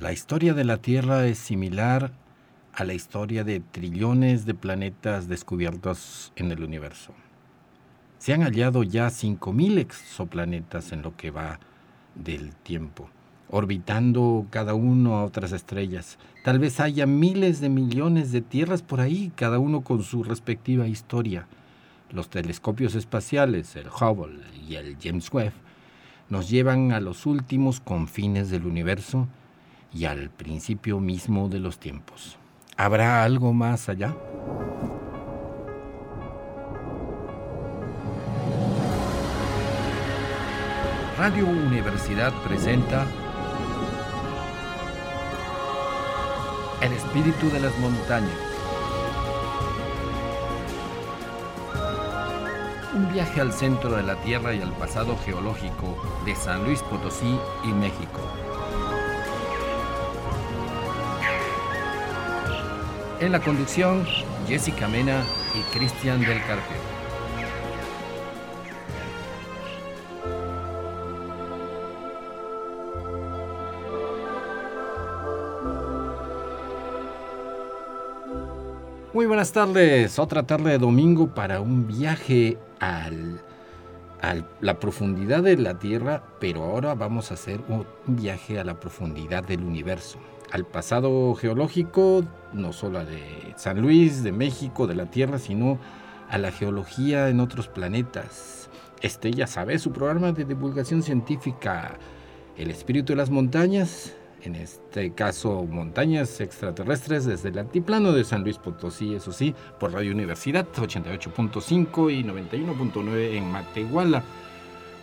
La historia de la Tierra es similar a la historia de trillones de planetas descubiertos en el universo. Se han hallado ya 5.000 exoplanetas en lo que va del tiempo, orbitando cada uno a otras estrellas. Tal vez haya miles de millones de tierras por ahí, cada uno con su respectiva historia. Los telescopios espaciales, el Hubble y el James Webb, nos llevan a los últimos confines del universo y al principio mismo de los tiempos. ¿Habrá algo más allá? Radio Universidad presenta El espíritu de las montañas. Un viaje al centro de la Tierra y al pasado geológico de San Luis Potosí y México. En la conducción, Jessica Mena y Cristian del Carpio. Muy buenas tardes, otra tarde de domingo para un viaje al, a la profundidad de la Tierra, pero ahora vamos a hacer un viaje a la profundidad del universo, al pasado geológico, no solo de San Luis, de México, de la Tierra, sino a la geología en otros planetas. Este, ya sabe, su programa de divulgación científica, El espíritu de las montañas, en este caso montañas extraterrestres desde el altiplano de San Luis Potosí, eso sí, por Radio Universidad 88.5 y 91.9 en Matehuala.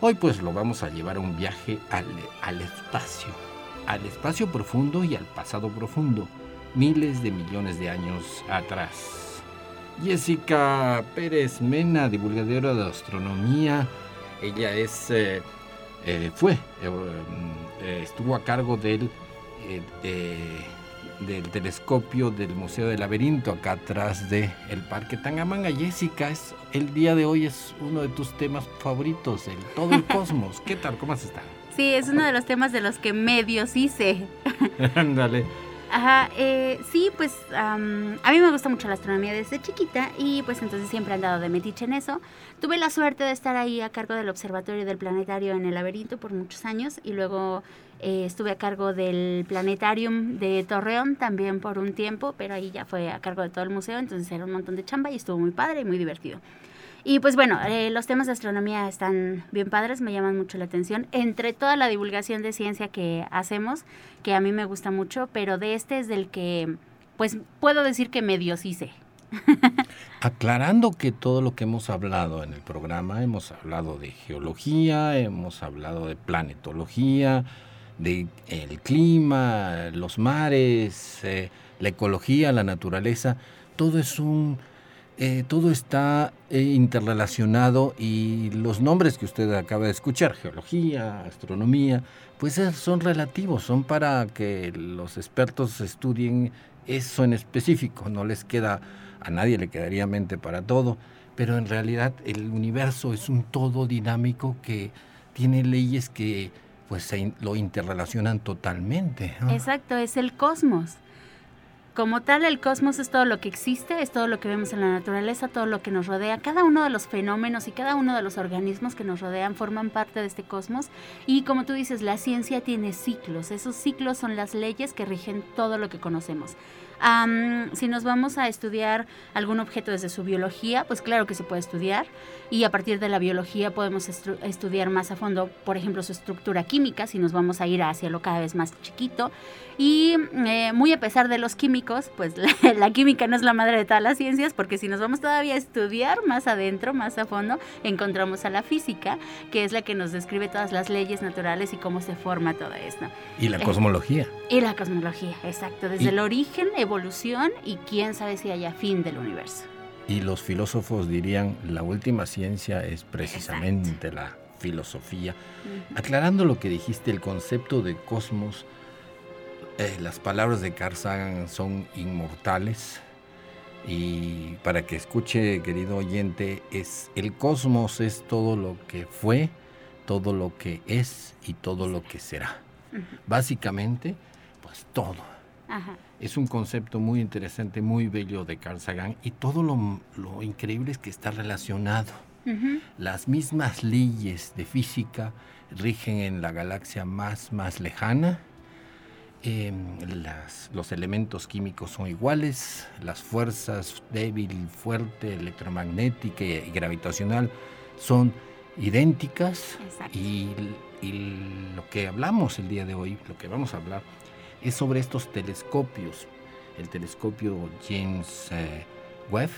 Hoy pues lo vamos a llevar a un viaje al, al espacio, al espacio profundo y al pasado profundo, miles de millones de años atrás. Jessica Pérez Mena, divulgadora de astronomía, ella es, eh, eh, fue, eh, estuvo a cargo del del telescopio del Museo del Laberinto, acá atrás del el Parque Tangamanga. Jessica, es, el día de hoy es uno de tus temas favoritos, el todo el cosmos. ¿Qué tal? ¿Cómo has estado? Sí, es uno de los temas de los que medios hice. Ándale. Ajá, eh, sí, pues a mí me gusta mucho la astronomía desde chiquita y pues entonces siempre he andado de metiche en eso. Tuve la suerte de estar ahí a cargo del observatorio del planetario en el laberinto por muchos años y luego eh, estuve a cargo del planetarium de Torreón también por un tiempo, pero ahí ya fue a cargo de todo el museo, entonces era un montón de chamba y estuvo muy padre y muy divertido. Y pues bueno, eh, los temas de astronomía están bien padres, me llaman mucho la atención. Entre toda la divulgación de ciencia que hacemos, que a mí me gusta mucho, pero de este es del que, pues puedo decir que medio hice. Aclarando que todo lo que hemos hablado en el programa, hemos hablado de geología, hemos hablado de planetología, de el clima, los mares, eh, la ecología, la naturaleza, todo es un eh, todo está eh, interrelacionado y los nombres que usted acaba de escuchar, geología, astronomía, pues son relativos, son para que los expertos estudien eso en específico, no les queda, a nadie le quedaría mente para todo, pero en realidad el universo es un todo dinámico que tiene leyes que pues lo interrelacionan totalmente. Exacto, es el cosmos. Como tal, el cosmos es todo lo que existe, es todo lo que vemos en la naturaleza, todo lo que nos rodea. Cada uno de los fenómenos y cada uno de los organismos que nos rodean forman parte de este cosmos. Y como tú dices, la ciencia tiene ciclos. Esos ciclos son las leyes que rigen todo lo que conocemos si nos vamos a estudiar algún objeto desde su biología, pues claro que se puede estudiar y a partir de la biología podemos estudiar más a fondo, por ejemplo, su estructura química, si nos vamos a ir hacia lo cada vez más chiquito. Y eh, muy a pesar de los químicos, pues la, química no es la madre de todas las ciencias, porque si nos vamos todavía a estudiar más adentro, más a fondo, encontramos a la física, que es la que nos describe todas las leyes naturales y cómo se forma todo esto. Y la cosmología. Y la cosmología, exacto, desde el origen, evolución y quién sabe si haya fin del universo. Y los filósofos dirían, la última ciencia es precisamente la filosofía. Aclarando lo que dijiste, el concepto de cosmos, eh, las palabras de Carl Sagan son inmortales. Y para que escuche, querido oyente, es el cosmos es todo lo que fue, todo lo que es y todo lo que será. Básicamente, pues todo. Es un concepto muy interesante, muy bello de Carl Sagan y todo lo, lo increíble es que está relacionado. Las mismas leyes de física rigen en la galaxia más, más lejana. Em, los elementos químicos son iguales, las fuerzas débil, fuerte, electromagnética y gravitacional son idénticas. Y, lo que hablamos el día de hoy, lo que vamos a hablar, es sobre estos telescopios, el telescopio James eh, Webb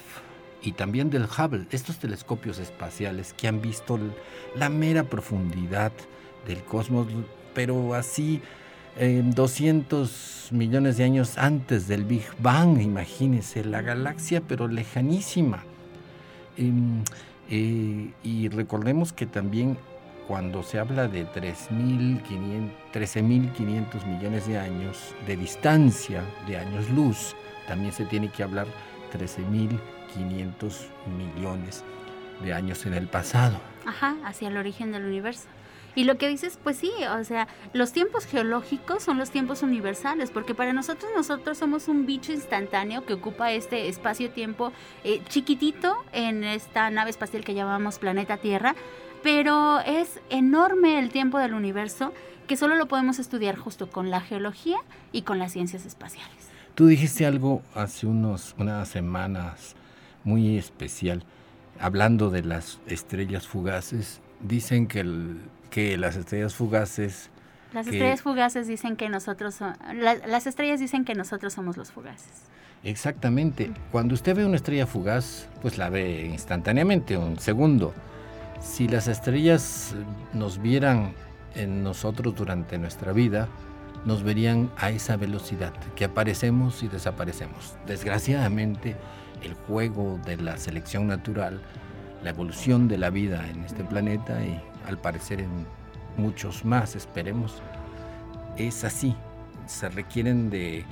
y también del Hubble, estos telescopios espaciales que han visto la mera profundidad del cosmos, pero así 200 millones de años antes del Big Bang, imagínense, la galaxia pero lejanísima. Em, eh, y recordemos que también cuando se habla de 13.500 millones de años de distancia, de años luz, también se tiene que hablar 13.500 millones de años en el pasado. Ajá, hacia el origen del universo. Y lo que dices, pues sí, o sea, los tiempos geológicos son los tiempos universales, porque para nosotros nosotros somos un bicho instantáneo que ocupa este espacio-tiempo eh, chiquitito en esta nave espacial que llamamos planeta Tierra, pero es enorme el tiempo del universo que solo lo podemos estudiar justo con la geología y con las ciencias espaciales. Tú dijiste algo hace unos, unas semanas muy especial, hablando de las estrellas fugaces. Dicen que el, que las estrellas fugaces... Las estrellas fugaces dicen que nosotros son, las estrellas dicen que nosotros somos los fugaces. Exactamente. Cuando usted ve una estrella fugaz, pues la ve instantáneamente, un segundo. Si las estrellas nos vieran en nosotros durante nuestra vida, nos verían a esa velocidad, que aparecemos y desaparecemos. Desgraciadamente, el juego de la selección natural, la evolución de la vida en este planeta y al parecer en muchos más, esperemos, es así. Se requieren de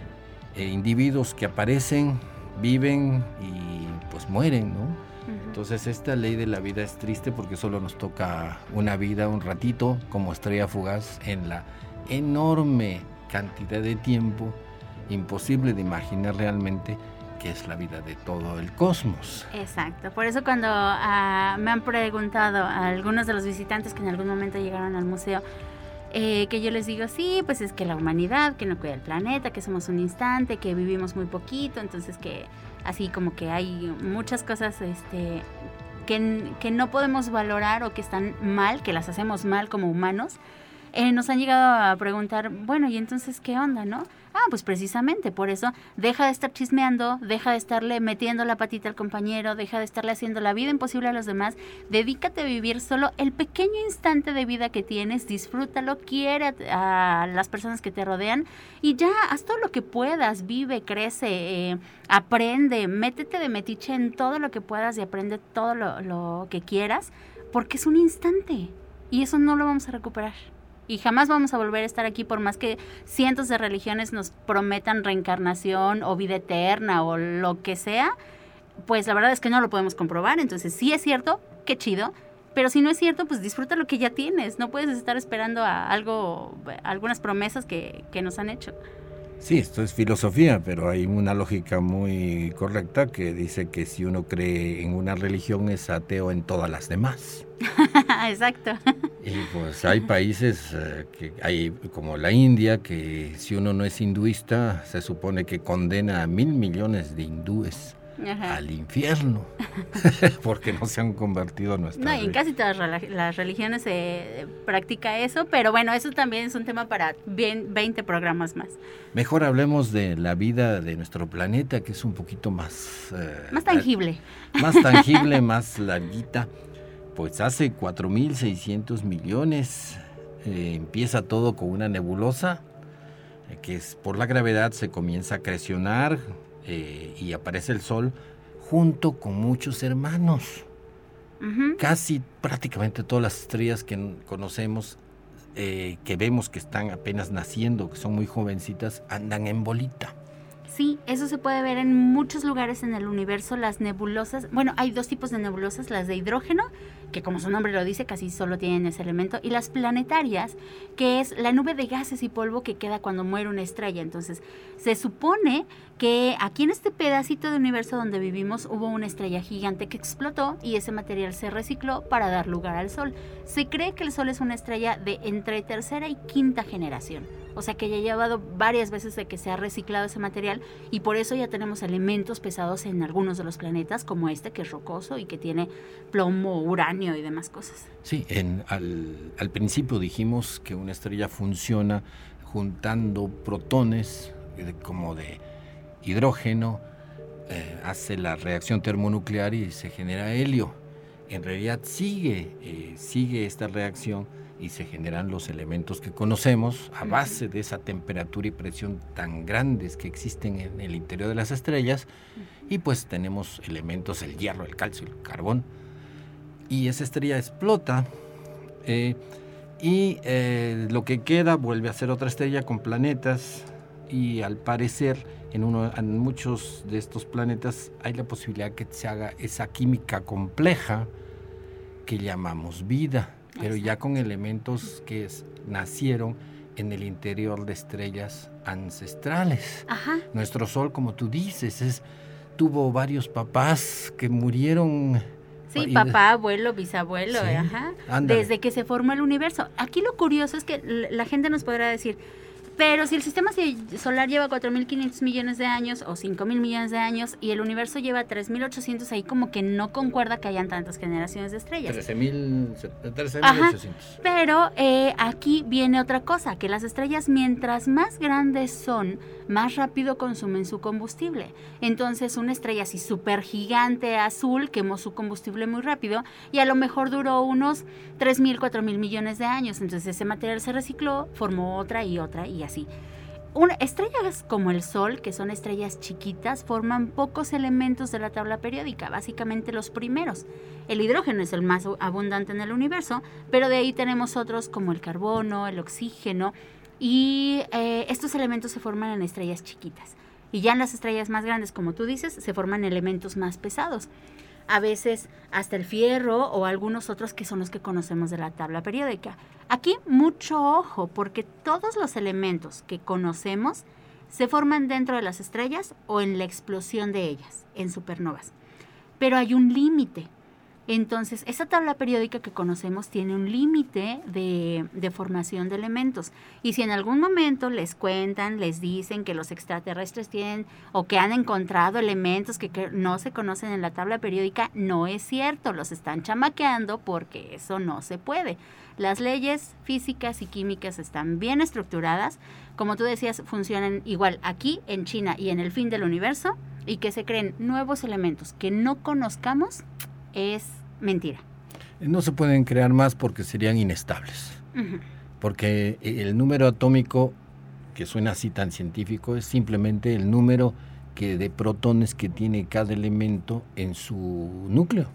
eh, individuos que aparecen, viven y pues mueren, ¿no? Entonces esta ley de la vida es triste porque solo nos toca una vida, un ratito, como estrella fugaz en la enorme cantidad de tiempo, imposible de imaginar realmente que es la vida de todo el cosmos. Exacto, por eso cuando ah, me han preguntado a algunos de los visitantes que en algún momento llegaron al museo, eh, que yo les digo, sí, pues es que la humanidad, que no cuida el planeta, que somos un instante, que vivimos muy poquito, entonces que así como que hay muchas cosas este, que, que no podemos valorar o que están mal, que las hacemos mal como humanos. Eh, nos han llegado a preguntar, bueno, ¿y entonces qué onda, no? Ah, pues precisamente, por eso deja de estar chismeando, deja de estarle metiendo la patita al compañero, deja de estarle haciendo la vida imposible a los demás, dedícate a vivir solo el pequeño instante de vida que tienes, disfrútalo, quiere a, las personas que te rodean y ya, haz todo lo que puedas, vive, crece, eh, aprende, métete de metiche en todo lo que puedas y aprende todo lo, lo que quieras, porque es un instante y eso no lo vamos a recuperar y jamás vamos a volver a estar aquí por más que cientos de religiones nos prometan reencarnación o vida eterna o lo que sea, pues la verdad es que no lo podemos comprobar, entonces sí es cierto, qué chido, pero si no es cierto, pues disfruta lo que ya tienes, no puedes estar esperando a algo, algunas promesas que, que nos han hecho. Sí, esto es filosofía, pero hay una lógica muy correcta que dice que si uno cree en una religión es ateo en todas las demás. Exacto. Y pues hay países eh, que hay como la India que si uno no es hinduista se supone que condena a mil millones de hindúes al infierno, porque no se han convertido a nuestra. No, y en casi todas las religiones se practica eso, pero bueno, eso también es un tema para bien 20 programas más. Mejor hablemos de la vida de nuestro planeta, que es un poquito más... Eh, más tangible. Más tangible, más larguita. Pues hace 4.600 millones eh, empieza todo con una nebulosa, eh, que es por la gravedad se comienza a crecionar, eh, y aparece el sol junto con muchos hermanos. Casi prácticamente todas las estrellas que conocemos, eh, que vemos que están apenas naciendo, que son muy jovencitas, andan en bolita. Sí, eso se puede ver en muchos lugares en el universo. Las nebulosas, bueno, hay dos tipos de nebulosas, las de hidrógeno, que como su nombre lo dice, casi solo tienen ese elemento, y las planetarias, que es la nube de gases y polvo que queda cuando muere una estrella. Entonces, se supone que aquí en este pedacito de universo donde vivimos hubo una estrella gigante que explotó y ese material se recicló para dar lugar al Sol. Se cree que el Sol es una estrella de entre tercera y quinta generación. O sea que ya ha llevado varias veces de que se ha reciclado ese material y por eso ya tenemos elementos pesados en algunos de los planetas, como este que es rocoso y que tiene plomo, uranio y demás cosas. Sí, en, al, al principio dijimos que una estrella funciona juntando protones como de hidrógeno, eh, hace la reacción termonuclear y se genera helio. En realidad sigue, eh, sigue esta reacción y se generan los elementos que conocemos a base de esa temperatura y presión tan grandes que existen en el interior de las estrellas y pues tenemos elementos, el hierro, el calcio, el carbón y esa estrella explota eh, y lo que queda vuelve a ser otra estrella con planetas y al parecer en, uno, en muchos de estos planetas hay la posibilidad que se haga esa química compleja que llamamos vida, pero ya con elementos que nacieron en el interior de estrellas ancestrales. Nuestro Sol, como tú dices, es, tuvo varios papás que murieron. Sí, papá, abuelo, bisabuelo, ajá, desde que se formó el universo. Aquí lo curioso es que la gente nos podrá decir, pero si el sistema solar lleva 4.500 millones de años o 5.000 millones de años y el universo lleva 3.800, ahí como que no concuerda que hayan tantas generaciones de estrellas. 13.800. Pero eh, aquí viene otra cosa, que las estrellas mientras más grandes son, más rápido consumen su combustible. Entonces una estrella así súper gigante azul quemó su combustible muy rápido y a lo mejor duró unos 3.000, 4.000 millones de años. Entonces ese material se recicló, formó otra y otra y así. estrellas como el Sol, que son estrellas chiquitas, forman pocos elementos de la tabla periódica, básicamente los primeros. El hidrógeno es el más abundante en el universo, pero de ahí tenemos otros como el carbono, el oxígeno, y eh, estos elementos se forman en estrellas chiquitas. Y ya en las estrellas más grandes, como tú dices, se forman elementos más pesados a veces hasta el fierro o algunos otros que son los que conocemos de la tabla periódica. Aquí mucho ojo porque todos los elementos que conocemos se forman dentro de las estrellas o en la explosión de ellas, en supernovas. Pero hay un límite. Entonces, esa tabla periódica que conocemos tiene un límite de, formación de elementos. Y si en algún momento les cuentan, les dicen que los extraterrestres tienen o que han encontrado elementos que, que no se conocen en la tabla periódica, no es cierto, los están chamaqueando porque eso no se puede. Las leyes físicas y químicas están bien estructuradas. Como tú decías, funcionan igual aquí, en China y en el fin del universo. Y que se creen nuevos elementos que no conozcamos es mentira. No se pueden crear más porque serían inestables. Porque el número atómico, que suena así tan científico, es simplemente el número que de protones que tiene cada elemento en su núcleo.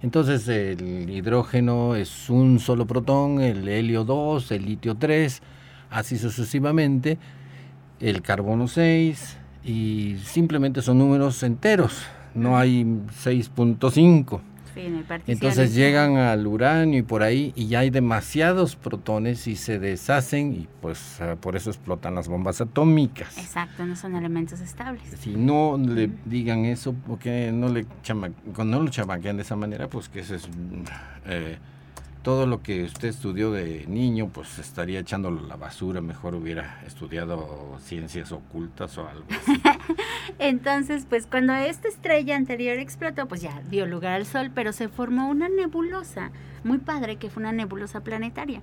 Entonces el hidrógeno es un solo protón, el helio 2, el litio 3, así sucesivamente, el carbono 6 y simplemente son números enteros no hay 6.5. Entonces llegan al uranio y por ahí y ya hay demasiados protones y se deshacen y pues ah, por eso explotan las bombas atómicas. Exacto, no son elementos estables. Si no le digan eso, porque no le cuando no lo chamaquean de esa manera, pues que eso es eh, todo lo que usted estudió de niño, pues estaría echándolo a la basura, mejor hubiera estudiado ciencias ocultas o algo así. Entonces, pues cuando esta estrella anterior explotó, pues ya dio lugar al Sol, pero se formó una nebulosa muy padre que fue una nebulosa planetaria.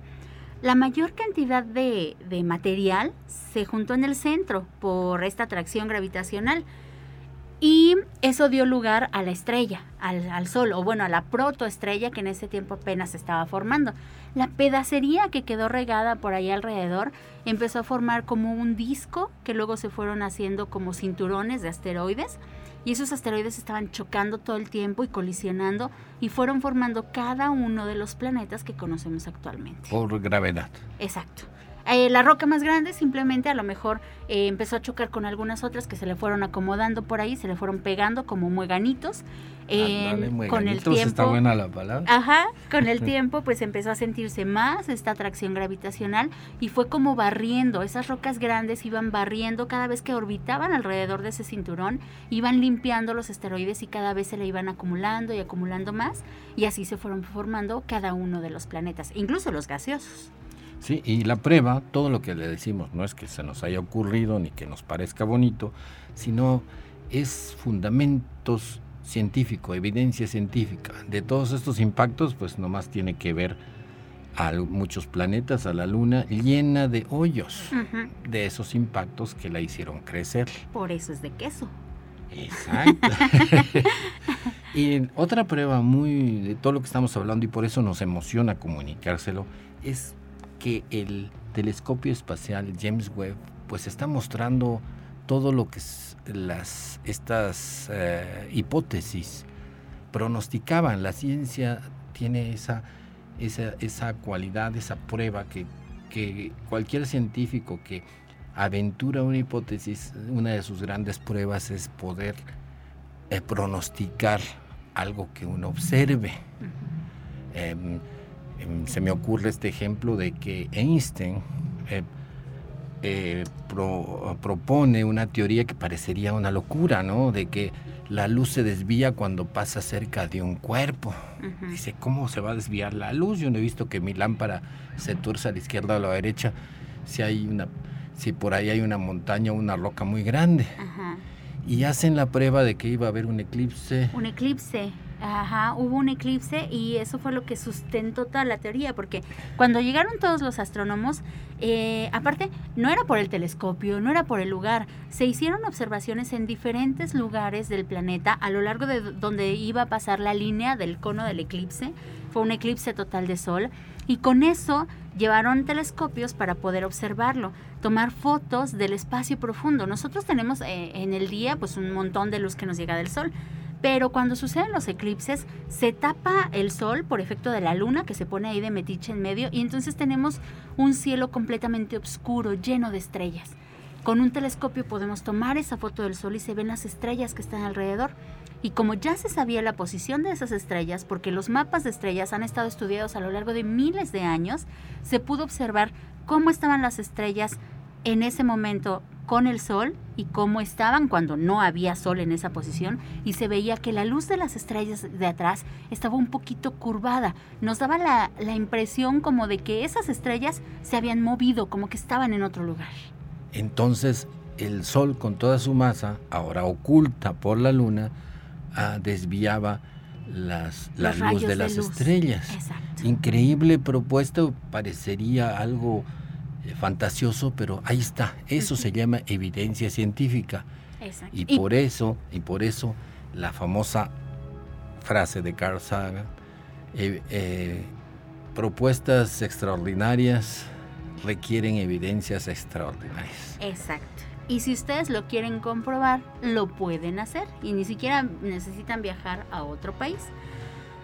La mayor cantidad de, de material se juntó en el centro por esta atracción gravitacional y eso dio lugar a la estrella, al, Sol, o bueno, a la protoestrella que en ese tiempo apenas se estaba formando. La pedacería que quedó regada por ahí alrededor empezó a formar como un disco que luego se fueron haciendo como cinturones de asteroides y esos asteroides estaban chocando todo el tiempo y colisionando y fueron formando cada uno de los planetas que conocemos actualmente. Por gravedad. Exacto. Eh, la roca más grande simplemente a lo mejor eh, empezó a chocar con algunas otras que se le fueron acomodando por ahí, se le fueron pegando como mueganitos. con el tiempo, está buena la palabra. Ajá, con el tiempo pues empezó a sentirse más esta atracción gravitacional y fue como barriendo, esas rocas grandes iban barriendo cada vez que orbitaban alrededor de ese cinturón, iban limpiando los esteroides y cada vez se le iban acumulando y acumulando más y así se fueron formando cada uno de los planetas, incluso los gaseosos. Sí, y la prueba, todo lo que le decimos, no es que se nos haya ocurrido ni que nos parezca bonito, sino es fundamentos científico, evidencia científica. De todos estos impactos, pues nomás tiene que ver a muchos planetas, a la Luna, llena de hoyos de esos impactos que la hicieron crecer. Por eso es de queso. Exacto. y otra prueba muy de todo lo que estamos hablando y por eso nos emociona comunicárselo es que el telescopio espacial James Webb pues está mostrando todo lo que las, estas eh, hipótesis pronosticaban. La ciencia tiene esa, esa, esa cualidad, esa prueba que, que cualquier científico que aventura una hipótesis, una de sus grandes pruebas es poder eh, pronosticar algo que uno observe. Se me ocurre este ejemplo de que Einstein eh, eh, propone una teoría que parecería una locura, ¿no? De que la luz se desvía cuando pasa cerca de un cuerpo. Dice, ¿cómo se va a desviar la luz? Yo no he visto que mi lámpara se tuerza a la izquierda o a la derecha si hay una si por ahí hay una montaña o una roca muy grande. Y hacen la prueba de que iba a haber un eclipse. Un eclipse. Ajá, hubo un eclipse y eso fue lo que sustentó toda la teoría, porque cuando llegaron todos los astrónomos, eh, aparte, no era por el telescopio, no era por el lugar, se hicieron observaciones en diferentes lugares del planeta a lo largo de donde iba a pasar la línea del cono del eclipse, fue un eclipse total de sol, y con eso llevaron telescopios para poder observarlo, tomar fotos del espacio profundo. Nosotros tenemos eh, en el día pues un montón de luz que nos llega del sol, pero cuando suceden los eclipses se tapa el sol por efecto de la luna que se pone ahí de metiche en medio y entonces tenemos un cielo completamente oscuro, lleno de estrellas. Con un telescopio podemos tomar esa foto del sol y se ven las estrellas que están alrededor. Y como ya se sabía la posición de esas estrellas, porque los mapas de estrellas han estado estudiados a lo largo de miles de años, se pudo observar cómo estaban las estrellas en ese momento con el sol y cómo estaban cuando no había sol en esa posición y se veía que la luz de las estrellas de atrás estaba un poquito curvada. Nos daba la, la, impresión como de que esas estrellas se habían movido, como que estaban en otro lugar. Entonces el sol con toda su masa, ahora oculta por la luna, ah, desviaba las, la luz de las estrellas. Increíble propuesta, parecería algo fantasioso, pero ahí está. Eso se llama evidencia científica. Y, por eso, y por eso la famosa frase de Carl Sagan, eh, eh, propuestas extraordinarias requieren evidencias extraordinarias. Exacto. Y si ustedes lo quieren comprobar, lo pueden hacer y ni siquiera necesitan viajar a otro país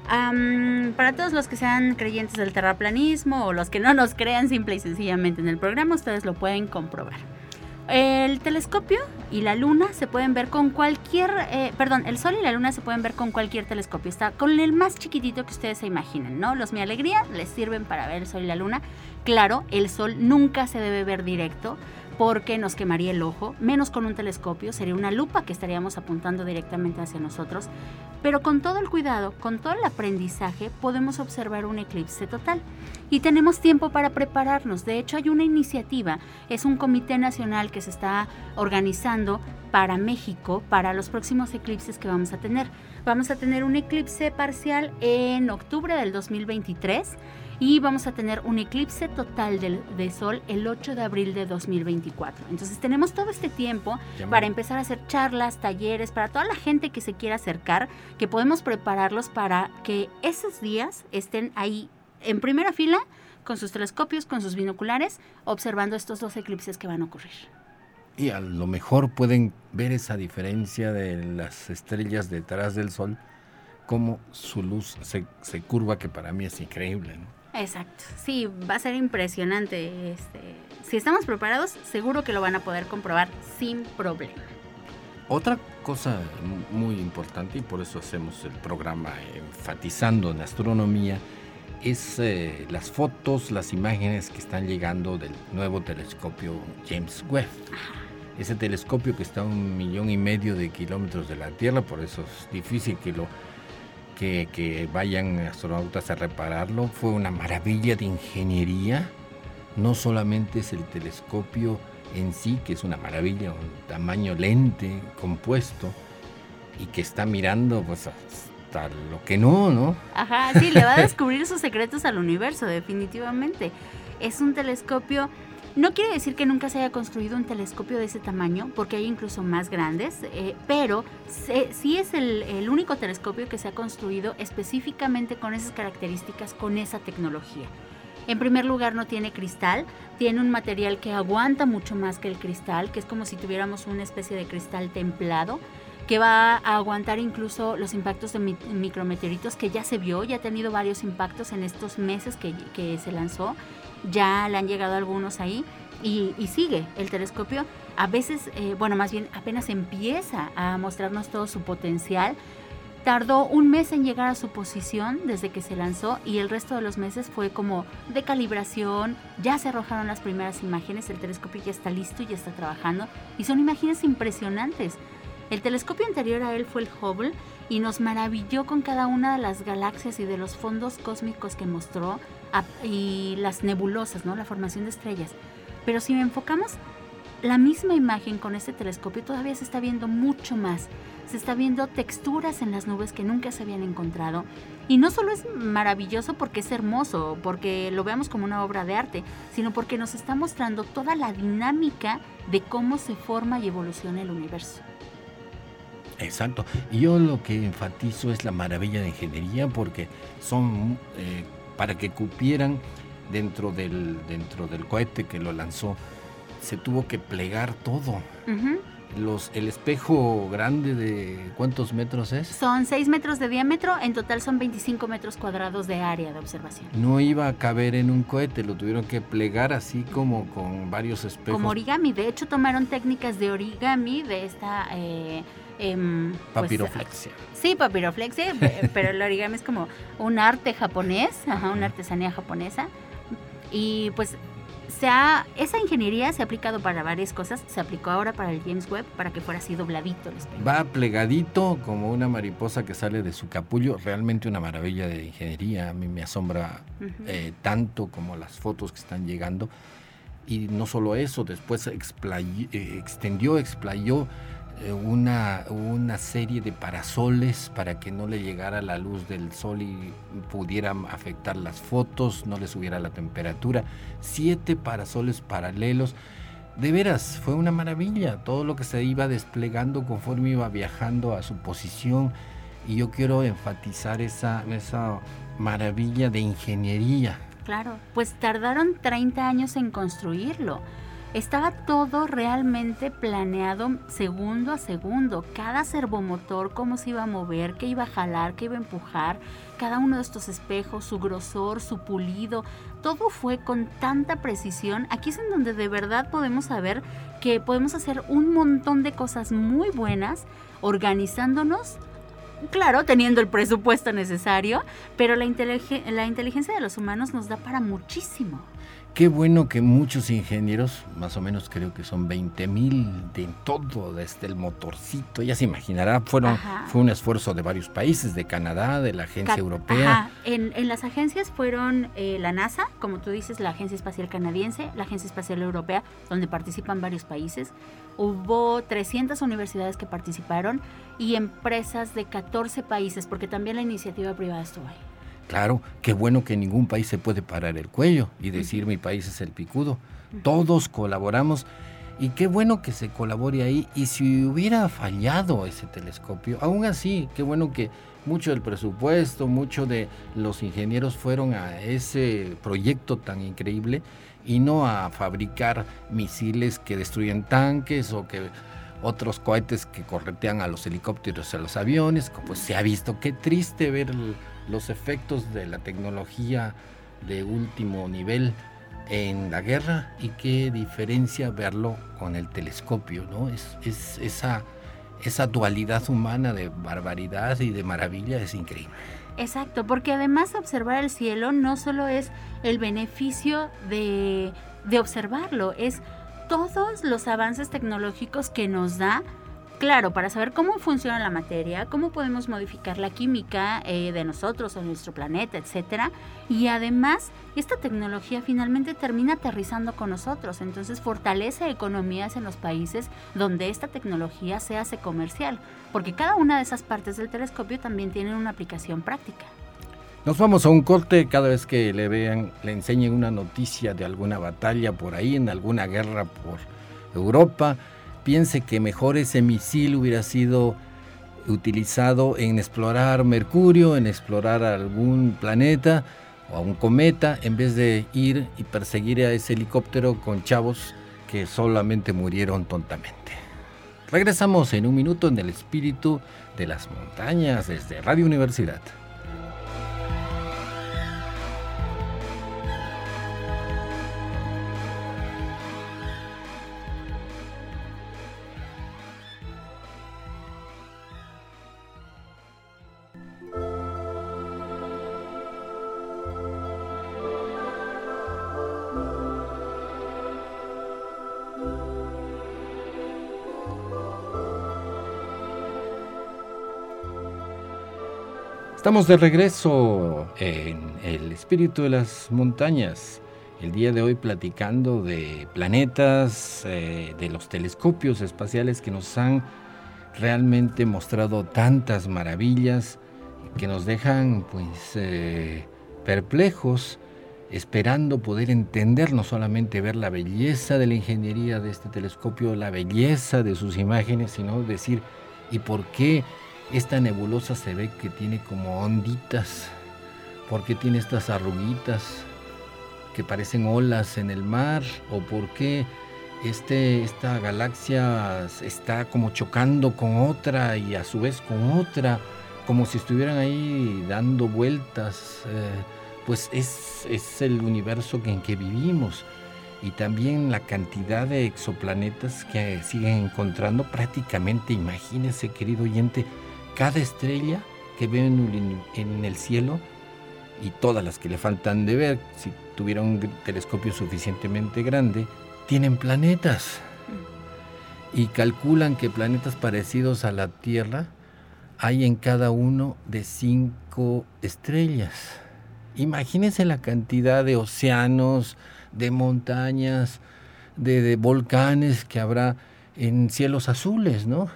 para todos los que sean creyentes del terraplanismo o los que no nos crean simple y sencillamente en el programa, ustedes lo pueden comprobar. El telescopio y la luna se pueden ver con cualquier, eh, perdón, el sol y la luna se pueden ver con cualquier telescopio. Está con el más chiquitito que ustedes se imaginen, ¿no? Los Mi Alegría les sirven para ver el sol y la luna. Claro, el sol nunca se debe ver directo porque nos quemaría el ojo, menos con un telescopio, sería una lupa que estaríamos apuntando directamente hacia nosotros, pero con todo el cuidado, con todo el aprendizaje, podemos observar un eclipse total. Y tenemos tiempo para prepararnos, de hecho hay una iniciativa, es un comité nacional que se está organizando para México para los próximos eclipses que vamos a tener. Vamos a tener un eclipse parcial en octubre del 2023 y vamos a tener un eclipse total de, sol el 8 de abril de 2024. Entonces tenemos todo este tiempo para empezar a hacer charlas, talleres, para toda la gente que se quiera acercar, que podemos prepararlos para que esos días estén ahí en primera fila con sus telescopios, con sus binoculares, observando estos dos eclipses que van a ocurrir. Y a lo mejor pueden ver esa diferencia de las estrellas detrás del Sol, cómo su luz se, se curva, que para mí es increíble. ¿no? Exacto, sí, va a ser impresionante. Este, si estamos preparados, seguro que lo van a poder comprobar sin problema. Otra cosa muy importante, y por eso hacemos el programa enfatizando en astronomía, es eh, las fotos, las imágenes que están llegando del nuevo telescopio James Webb. Ese telescopio que está a un millón y medio de kilómetros de la Tierra, por eso es difícil que lo que, que vayan astronautas a repararlo. Fue una maravilla de ingeniería. No solamente es el telescopio en sí, que es una maravilla, un tamaño lente compuesto y que está mirando pues hasta lo que no, ¿no? Ajá, sí, le va a descubrir sus secretos al universo, definitivamente. Es un telescopio no quiere decir que nunca se haya construido un telescopio de ese tamaño, porque hay incluso más grandes, eh, pero sí es el, único telescopio que se ha construido específicamente con esas características, con esa tecnología. En primer lugar, no tiene cristal, tiene un material que aguanta mucho más que el cristal, que es como si tuviéramos una especie de cristal templado que va a aguantar incluso los impactos de micrometeoritos que ya se vio, ya ha tenido varios impactos en estos meses que se lanzó, ya le han llegado algunos ahí y, sigue el telescopio. A veces, eh, bueno, más bien apenas empieza a mostrarnos todo su potencial. Tardó un mes en llegar a su posición desde que se lanzó y el resto de los meses fue como de calibración, ya se arrojaron las primeras imágenes, el telescopio ya está listo ya está trabajando y son imágenes impresionantes. El telescopio anterior a él fue el Hubble y nos maravilló con cada una de las galaxias y de los fondos cósmicos que mostró y las nebulosas, ¿no? La formación de estrellas. Pero si enfocamos la misma imagen con este telescopio todavía se está viendo mucho más. Se está viendo texturas en las nubes que nunca se habían encontrado. Y no solo es maravilloso porque es hermoso, porque lo veamos como una obra de arte, sino porque nos está mostrando toda la dinámica de cómo se forma y evoluciona el universo. Exacto. Y yo lo que enfatizo es la maravilla de ingeniería porque son eh, para que cupieran dentro del, dentro del cohete que lo lanzó, se tuvo que plegar todo. Los, el espejo grande de cuántos metros es? Son 6 metros de diámetro, en total son 25 metros cuadrados de área de observación. No iba a caber en un cohete, lo tuvieron que plegar así como con varios espejos. Como origami, de hecho tomaron técnicas de origami de esta... Eh, Em, pues, papiroflexia. sí, papiroflexia, pero el origami es como un arte japonés, una artesanía japonesa. Y pues se ha, esa ingeniería se ha aplicado para varias cosas. Se aplicó ahora para el James Webb para que fuera así dobladito el Va plegadito como una mariposa que sale de su capullo. Realmente una maravilla de ingeniería. A mí me asombra eh, tanto como las fotos que están llegando. Y no solo eso, después eh, extendió, explayó eh, una, una serie de parasoles para que no le llegara la luz del sol y pudiera afectar las fotos, no le subiera la temperatura. Siete parasoles paralelos. De veras, fue una maravilla todo lo que se iba desplegando conforme iba viajando a su posición. Y yo quiero enfatizar esa, esa maravilla de ingeniería. Claro, pues tardaron 30 años en construirlo. Estaba todo realmente planeado segundo a segundo. Cada servomotor, cómo se iba a mover, qué iba a jalar, qué iba a empujar, cada uno de estos espejos, su grosor, su pulido, todo fue con tanta precisión. Aquí es en donde de verdad podemos saber que podemos hacer un montón de cosas muy buenas organizándonos claro, teniendo el presupuesto necesario, pero la, la, inteligencia de los humanos nos da para muchísimo. Qué bueno que muchos ingenieros, más o menos creo que son 20 mil de todo, desde el motorcito, ya se imaginará, fueron, fue un esfuerzo de varios países, de Canadá, de la agencia europea. En, en, las agencias fueron eh, la NASA, como tú dices, la Agencia Espacial Canadiense, la Agencia Espacial Europea, donde participan varios países. Hubo 300 universidades que participaron y empresas de 14 países, porque también la iniciativa privada estuvo ahí. Claro, qué bueno que ningún país se puede parar el cuello y decir mi país es el picudo. Todos colaboramos y qué bueno que se colabore ahí. Y si hubiera fallado ese telescopio, aún así, qué bueno que mucho del presupuesto, mucho de los ingenieros fueron a ese proyecto tan increíble y no a fabricar misiles que destruyen tanques o que otros cohetes que corretean a los helicópteros, a los aviones. Pues se ha visto, qué triste ver los efectos de la tecnología de último nivel en la guerra y qué diferencia verlo con el telescopio, ¿no? Es, es esa, dualidad humana de barbaridad y de maravilla es increíble. Exacto, porque además observar el cielo no solo es el beneficio de observarlo, es todos los avances tecnológicos que nos da claro, para saber cómo funciona la materia, cómo podemos modificar la química eh, de nosotros o nuestro planeta, etcétera. Y además, esta tecnología finalmente termina aterrizando con nosotros, entonces fortalece economías en los países donde esta tecnología se hace comercial, porque cada una de esas partes del telescopio también tiene una aplicación práctica. Nos vamos a un corte cada vez que le vean, le enseñen una noticia de alguna batalla por ahí, en alguna guerra por Europa piense que mejor ese misil hubiera sido utilizado en explorar Mercurio, en explorar algún planeta o a un cometa, en vez de ir y perseguir a ese helicóptero con chavos que solamente murieron tontamente. Regresamos en un minuto en el espíritu de las montañas desde Radio Universidad. Estamos de regreso en el espíritu de las montañas. El día de hoy platicando de planetas, eh, de los telescopios espaciales que nos han realmente mostrado tantas maravillas que nos dejan pues eh, perplejos, esperando poder entender, no solamente ver la belleza de la ingeniería de este telescopio, la belleza de sus imágenes, sino decir, ¿y por qué? Esta nebulosa se ve que tiene como onditas, porque tiene estas arruguitas que parecen olas en el mar, o por qué este, esta galaxia está como chocando con otra y a su vez con otra, como si estuvieran ahí dando vueltas. Eh, pues es, es, el universo en que vivimos y también la cantidad de exoplanetas que siguen encontrando prácticamente, imagínese querido oyente, cada estrella que ven en el cielo y todas las que le faltan de ver, si tuviera un telescopio suficientemente grande, tienen planetas. Y calculan que planetas parecidos a la Tierra hay en cada uno de cinco estrellas. Imagínense la cantidad de océanos, de montañas, de, de volcanes que habrá en cielos azules, ¿no?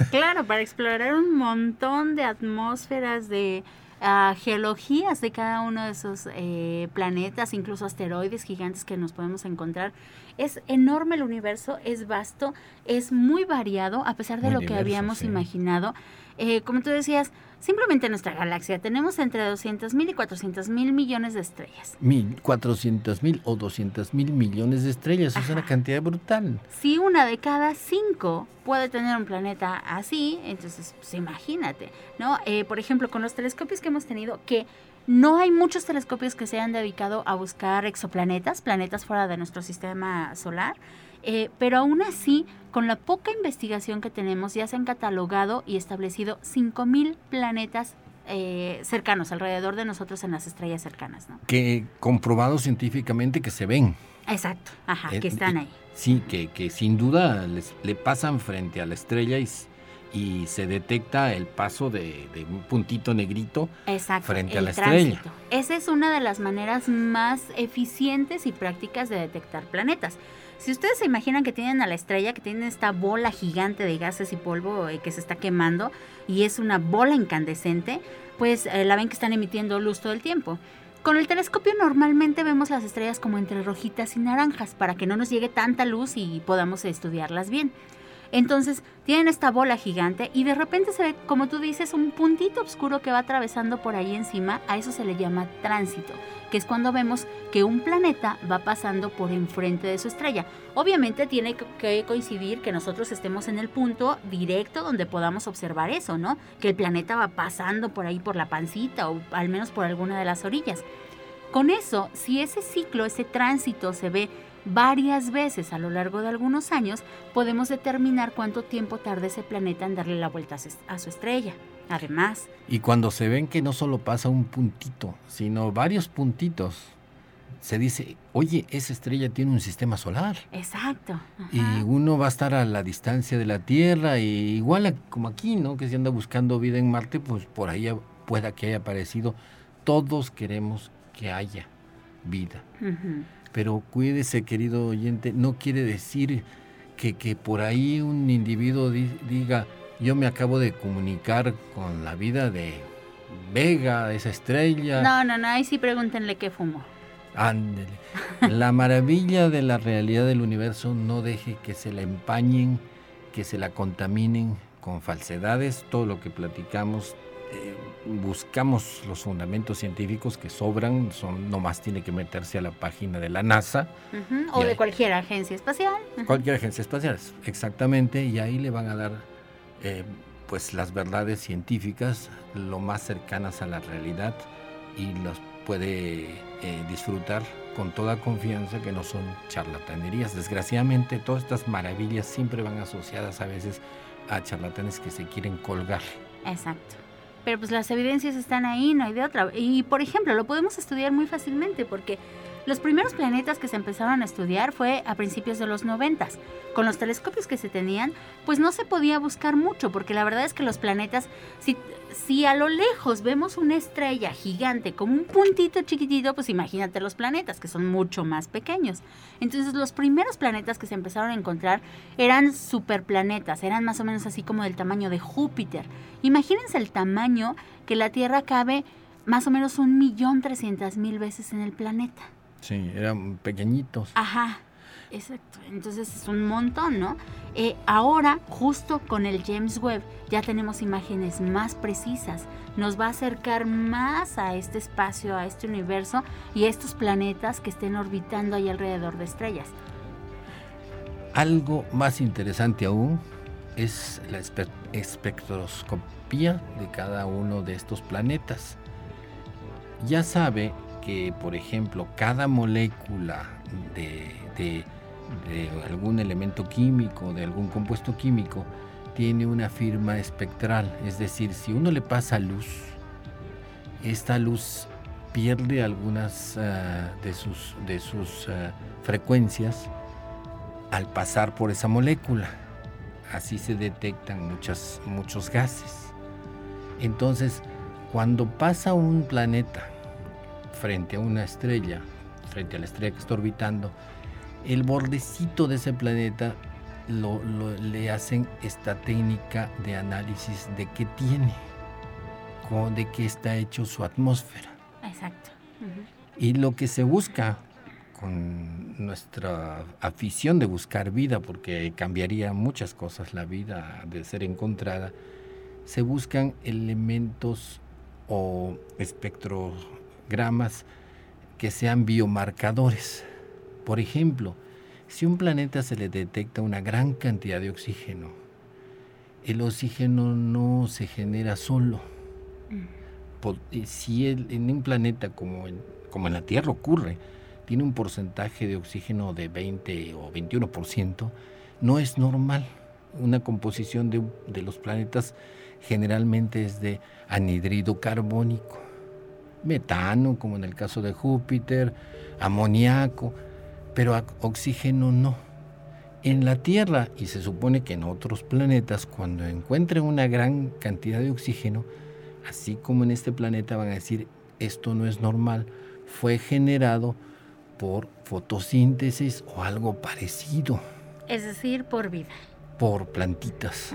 Claro, para explorar un montón de atmósferas, de uh, geologías de cada uno de esos eh, planetas, incluso asteroides gigantes que nos podemos encontrar. Es enorme el universo, es vasto, es muy variado, a pesar de lo que habíamos imaginado. Eh, como tú decías, simplemente en nuestra galaxia tenemos entre 200 mil y 400 mil millones de estrellas. Mil, 400 mil o 200 mil millones de estrellas, es una cantidad brutal. Si una de cada cinco puede tener un planeta así, entonces pues, imagínate, ¿no? Eh, por ejemplo, con los telescopios que hemos tenido, que no hay muchos telescopios que se han dedicado a buscar exoplanetas, planetas fuera de nuestro sistema solar. Eh, pero aún así, con la poca investigación que tenemos, ya se han catalogado y establecido 5.000 planetas eh, cercanos, alrededor de nosotros en las estrellas cercanas. ¿no? Que comprobado científicamente que se ven. Exacto, ajá, eh, que están ahí. Sí, que, que sin duda les, le pasan frente a la estrella y, y se detecta el paso de, un puntito negrito frente a la estrella. Esa es una de las maneras más eficientes y prácticas de detectar planetas. Si ustedes se imaginan que tienen a la estrella, que tienen esta bola gigante de gases y polvo eh, que se está quemando y es una bola incandescente, pues eh, la ven que están emitiendo luz todo el tiempo. Con el telescopio normalmente vemos las estrellas como entre rojitas y naranjas para que no nos llegue tanta luz y podamos estudiarlas bien. Entonces tienen esta bola gigante y de repente se ve, como tú dices, un puntito oscuro que va atravesando por ahí encima. A eso se le llama tránsito, que es cuando vemos que un planeta va pasando por enfrente de su estrella. Obviamente tiene que coincidir que nosotros estemos en el punto directo donde podamos observar eso, ¿no? Que el planeta va pasando por ahí por la pancita o al menos por alguna de las orillas. Con eso, si ese ciclo, ese tránsito se ve varias veces a lo largo de algunos años, podemos determinar cuánto tiempo tarda ese planeta en darle la vuelta a su estrella. Además. Y cuando se ven que no solo pasa un puntito, sino varios puntitos, se dice, oye, esa estrella tiene un sistema solar. Exacto. Y uno va a estar a la distancia de la Tierra, y igual como aquí, ¿no? Que se anda buscando vida en Marte, pues por ahí pueda que haya aparecido. Todos queremos que haya vida. Pero cuídese, querido oyente, no quiere decir que, que por ahí un individuo diga, yo me acabo de comunicar con la vida de Vega, esa estrella. No, no, no, ahí sí pregúntenle qué fumó. Ándele. La maravilla de la realidad del universo no deje que se la empañen, que se la contaminen con falsedades. Todo lo que platicamos, eh, buscamos los fundamentos científicos que sobran, son, nomás tiene que meterse a la página de la NASA. O de cualquier agencia espacial. Cualquier agencia espacial, exactamente, y ahí le van a dar eh, pues las verdades científicas lo más cercanas a la realidad y las puede eh, disfrutar con toda confianza que no son charlatanerías. Desgraciadamente todas estas maravillas siempre van asociadas a veces a charlatanes que se quieren colgar. Exacto. Pero pues las evidencias están ahí, no hay de otra. Y por ejemplo, lo podemos estudiar muy fácilmente porque los primeros planetas que se empezaron a estudiar fue a principios de los noventas. Con los telescopios que se tenían, pues no se podía buscar mucho, porque la verdad es que los planetas, si, si a lo lejos vemos una estrella gigante como un puntito chiquitito, pues imagínate los planetas, que son mucho más pequeños. Entonces los primeros planetas que se empezaron a encontrar eran superplanetas, eran más o menos así como del tamaño de Júpiter. Imagínense el tamaño que la Tierra cabe más o menos un millón trescientas mil veces en el planeta. Sí, eran pequeñitos. Ajá, exacto. Entonces es un montón, ¿no? Eh, ahora, justo con el James Webb, ya tenemos imágenes más precisas. Nos va a acercar más a este espacio, a este universo y a estos planetas que estén orbitando ahí alrededor de estrellas. Algo más interesante aún es la espectroscopía de cada uno de estos planetas. Ya sabe que, por ejemplo, cada molécula de, algún elemento químico, de algún compuesto químico, tiene una firma espectral. Es decir, si uno le pasa luz, esta luz pierde algunas ah, de sus, de sus ah, frecuencias al pasar por esa molécula. Así se detectan muchas, muchos gases. Entonces, cuando pasa un planeta frente a una estrella, frente a la estrella que está orbitando, el bordecito de ese planeta lo, le hacen esta técnica de análisis de qué tiene, de qué está hecho su atmósfera. Exacto. Y lo que se busca con nuestra afición de buscar vida, porque cambiaría muchas cosas la vida de ser encontrada, se buscan elementos o espectros gramas que sean biomarcadores. Por ejemplo, si un planeta se le detecta una gran cantidad de oxígeno, el oxígeno no se genera solo. Si en un planeta como en, como en la Tierra ocurre, tiene un porcentaje de oxígeno de 20 o 21%, no es normal. Una composición de, de los planetas generalmente es de anhidrido carbónico metano, como en el caso de Júpiter, amoníaco, pero oxígeno no. En la Tierra, y se supone que en otros planetas, cuando encuentren una gran cantidad de oxígeno, así como en este planeta van a decir, esto no es normal, fue generado por fotosíntesis o algo parecido. Es decir, por vida. Por plantitas.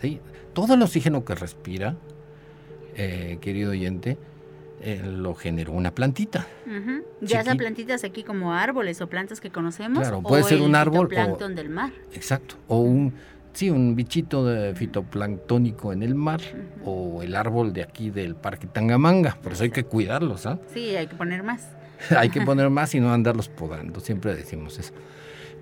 ¿sí? Todo el oxígeno que respira, eh, querido oyente, eh, lo generó una plantita. Ya sea plantitas aquí como árboles o plantas que conocemos. Claro, puede ser un árbol. O, del mar. Exacto. O un, sí, un bichito de fitoplanctónico en el mar o el árbol de aquí del Parque Tangamanga. Por eso hay que cuidarlos, ¿ah? Sí, hay que poner más. hay que poner más y no andarlos podando. Siempre decimos eso.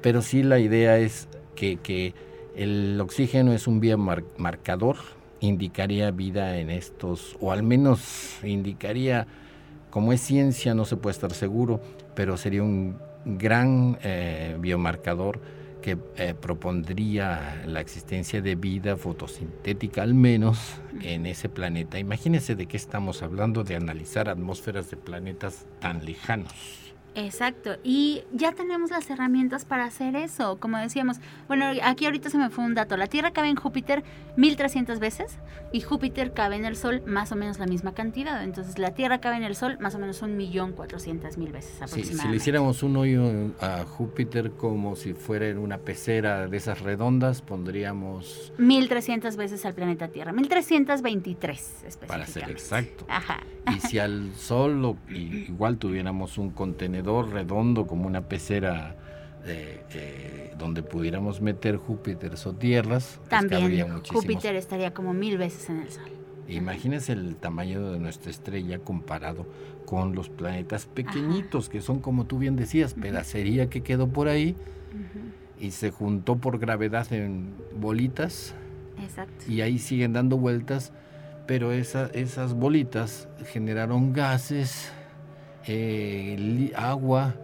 Pero sí la idea es que, que el oxígeno es un biomarcador indicaría vida en estos, o al menos indicaría como es ciencia no se puede estar seguro, pero sería un gran eh, biomarcador que eh, propondría la existencia de vida fotosintética al menos en ese planeta. Imagínense de qué estamos hablando de analizar atmósferas de planetas tan lejanos. Exacto, y ya tenemos las herramientas para hacer eso, como decíamos. Bueno, aquí ahorita se me fue un dato, la Tierra cabe en Júpiter 1300 veces y Júpiter cabe en el Sol más o menos la misma cantidad, entonces la Tierra cabe en el Sol más o menos un millón cuatrocientas mil veces aproximadamente. si le hiciéramos un hoyo a Júpiter como si fuera en una pecera de esas redondas, pondríamos... 1300 veces al planeta Tierra, 1323 específicamente. Para ser exacto. Ajá. Y si al Sol igual tuviéramos un contenedor redondo como una pecera eh, eh, donde pudiéramos meter Júpiter o tierras, pues también Júpiter estaría como mil veces en el Sol. Imagínense el tamaño de nuestra estrella comparado con los planetas pequeñitos, que son como tú bien decías, pedacería que quedó por ahí y se juntó por gravedad en bolitas. Exacto. Y ahí siguen dando vueltas, pero esas bolitas generaron gases eh, agua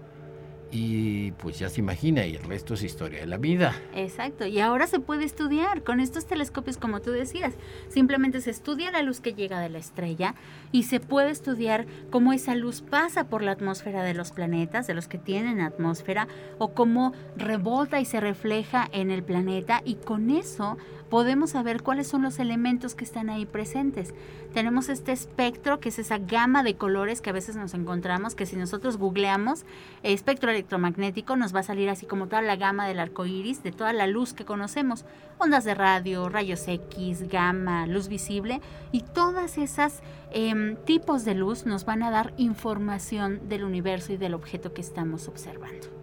y pues ya se imagina y el resto es historia de la vida. Exacto, y ahora se puede estudiar con estos telescopios como tú decías. Simplemente se estudia la luz que llega de la estrella y se puede estudiar cómo esa luz pasa por la atmósfera de los planetas, de los que tienen atmósfera, o cómo rebota y se refleja en el planeta y con eso podemos saber cuáles son los elementos que están ahí presentes. Tenemos este espectro, que es esa gama de colores que a veces nos encontramos, que si nosotros googleamos espectro electromagnético, nos va a salir así como toda la gama del arco iris, de toda la luz que conocemos: ondas de radio, rayos X, gamma, luz visible, y todas esas em, tipos de luz nos van a dar información del universo y del objeto que estamos observando.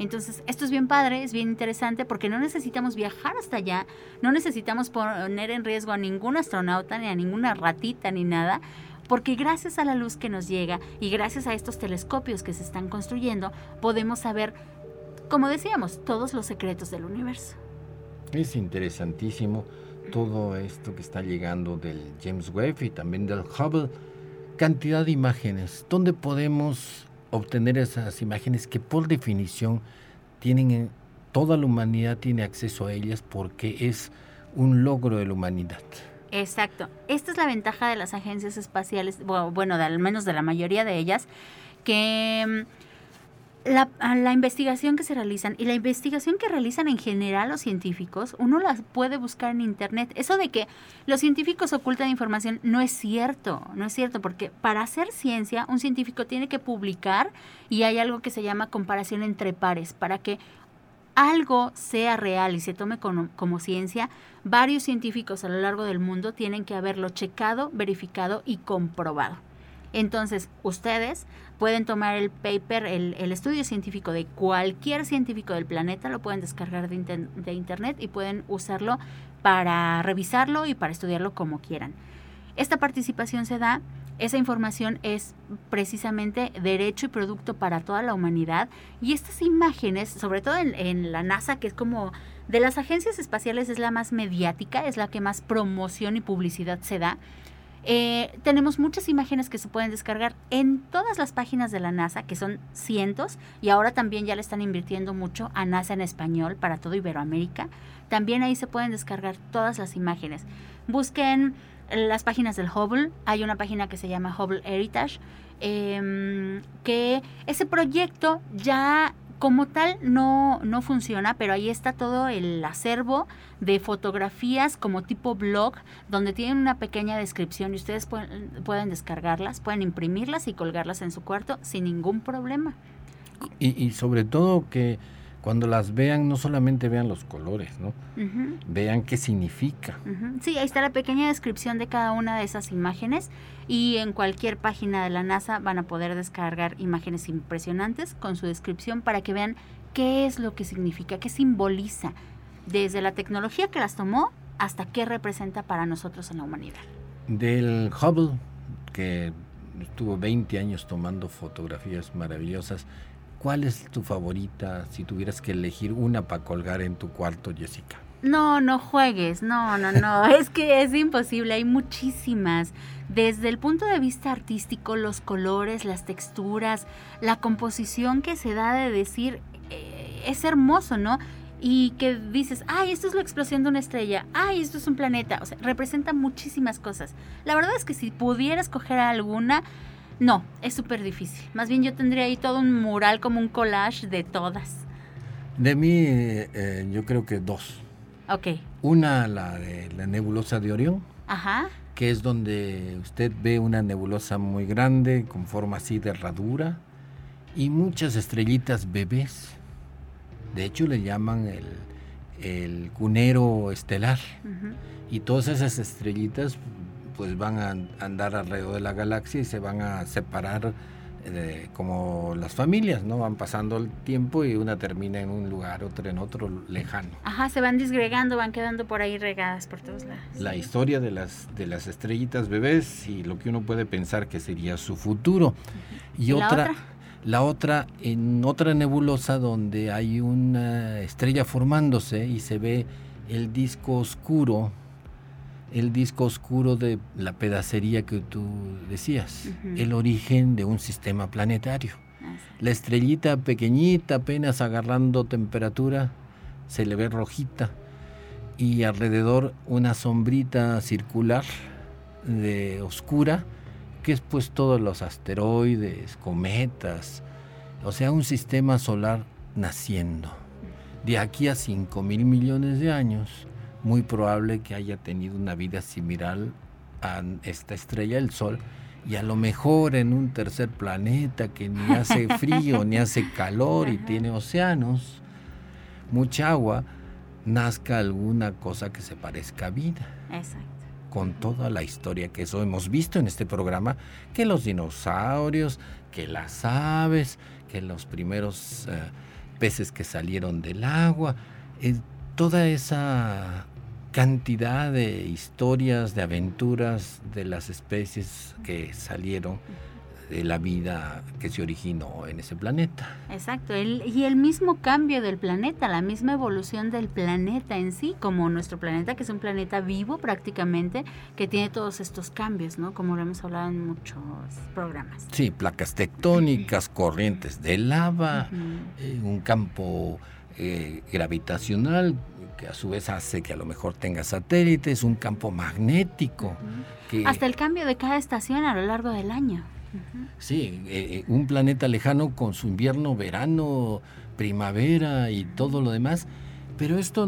Entonces, esto es bien padre, es bien interesante porque no necesitamos viajar hasta allá, no necesitamos poner en riesgo a ningún astronauta, ni a ninguna ratita, ni nada, porque gracias a la luz que nos llega y gracias a estos telescopios que se están construyendo, podemos saber, como decíamos, todos los secretos del universo. Es interesantísimo todo esto que está llegando del James Webb y también del Hubble. Cantidad de imágenes. ¿Dónde podemos obtener esas imágenes que por definición tienen toda la humanidad tiene acceso a ellas porque es un logro de la humanidad. Exacto. Esta es la ventaja de las agencias espaciales, bueno, al menos de la mayoría de ellas, que mm, la, la, investigación que se realizan y la investigación que realizan en general los científicos, uno las puede buscar en internet. Eso de que los científicos ocultan información no es cierto, no es cierto, porque para hacer ciencia un científico tiene que publicar y hay algo que se llama comparación entre pares, para que algo sea real y se tome como, como ciencia, varios científicos a lo largo del mundo tienen que haberlo checado, verificado y comprobado. Entonces, ustedes pueden tomar el paper, el, estudio científico de cualquier científico del planeta, lo pueden descargar de, de, internet y pueden usarlo para revisarlo y para estudiarlo como quieran. Esta participación se da, esa información es precisamente derecho y producto para toda la humanidad y estas imágenes, sobre todo en, en la NASA, que es como de las agencias espaciales es la más mediática, es la que más promoción y publicidad se da, eh, tenemos muchas imágenes que se pueden descargar en todas las páginas de la NASA, que son cientos, y ahora también ya le están invirtiendo mucho a NASA en español para todo Iberoamérica. También ahí se pueden descargar todas las imágenes. Busquen las páginas del Hubble, hay una página que se llama Hubble Heritage, em, que ese proyecto ya como tal no, no funciona, pero ahí está todo el acervo de fotografías como tipo blog, donde tienen una pequeña descripción y ustedes pueden, pueden descargarlas, pueden imprimirlas y colgarlas en su cuarto sin ningún problema. Y, y sobre todo que cuando las vean, no solamente vean los colores, ¿no? Vean qué significa. Sí, ahí está la pequeña descripción de cada una de esas imágenes y en cualquier página de la NASA van a poder descargar imágenes impresionantes con su descripción para que vean qué es lo que significa, qué simboliza, desde la tecnología que las tomó hasta qué representa para nosotros en la humanidad. Del Hubble, que estuvo 20 años tomando fotografías maravillosas, ¿Cuál es tu favorita si tuvieras que elegir una para colgar en tu cuarto, Jessica? No, no juegues, no, no, no, es que es imposible, hay muchísimas. Desde el punto de vista artístico, los colores, las texturas, la composición que se da de decir, eh, es hermoso, ¿no? Y que dices, ay, esto es la explosión de una estrella, ay, esto es un planeta, o sea, representa muchísimas cosas. La verdad es que si pudiera escoger alguna, no, es súper difícil. Más bien yo tendría ahí todo un mural como un collage de todas. De mí, eh, yo creo que dos. Ok. Una, la de la nebulosa de Orión. Ajá. Que es donde usted ve una nebulosa muy grande, con forma así de herradura, y muchas estrellitas bebés. De hecho, le llaman el, el cunero estelar. Y todas esas estrellitas pues van a andar alrededor de la galaxia y se van a separar eh, como las familias, ¿no? Van pasando el tiempo y una termina en un lugar, otra en otro lejano. Ajá, se van disgregando, van quedando por ahí regadas por todos lados. La historia de las, de las estrellitas bebés y lo que uno puede pensar que sería su futuro. Y, otra, la otra, la otra, en otra nebulosa donde hay una estrella formándose y se ve el disco oscuro el disco oscuro de la pedacería que tú decías, el origen de un sistema planetario. La estrellita pequeñita, apenas agarrando temperatura, se le ve rojita y alrededor una sombrita circular de oscura, que es pues todos los asteroides, cometas, o sea, un sistema solar naciendo. De aquí a 5 mil millones de años, muy probable que haya tenido una vida similar a esta estrella, el Sol, y a lo mejor en un tercer planeta que ni hace frío ni hace calor y tiene océanos, mucha agua, nazca alguna cosa que se parezca a vida. Exacto. Con toda la historia que eso hemos visto en este programa, que los dinosaurios, que las aves, que los primeros eh, peces que salieron del agua, eh, toda esa cantidad de historias, de aventuras de las especies que salieron de la vida que se originó en ese planeta. Exacto, y el mismo cambio del planeta, la misma evolución del planeta en sí, como nuestro planeta, que es un planeta vivo prácticamente, que tiene todos estos cambios, ¿no? Como lo hemos hablado en muchos programas. Sí, placas tectónicas, corrientes de lava, eh, un campo eh, gravitacional que a su vez hace que a lo mejor tenga satélites, un campo magnético. Hasta el cambio de cada estación a lo largo del año. Sí, eh, eh, un planeta lejano con su invierno, verano, primavera y todo lo demás, pero esto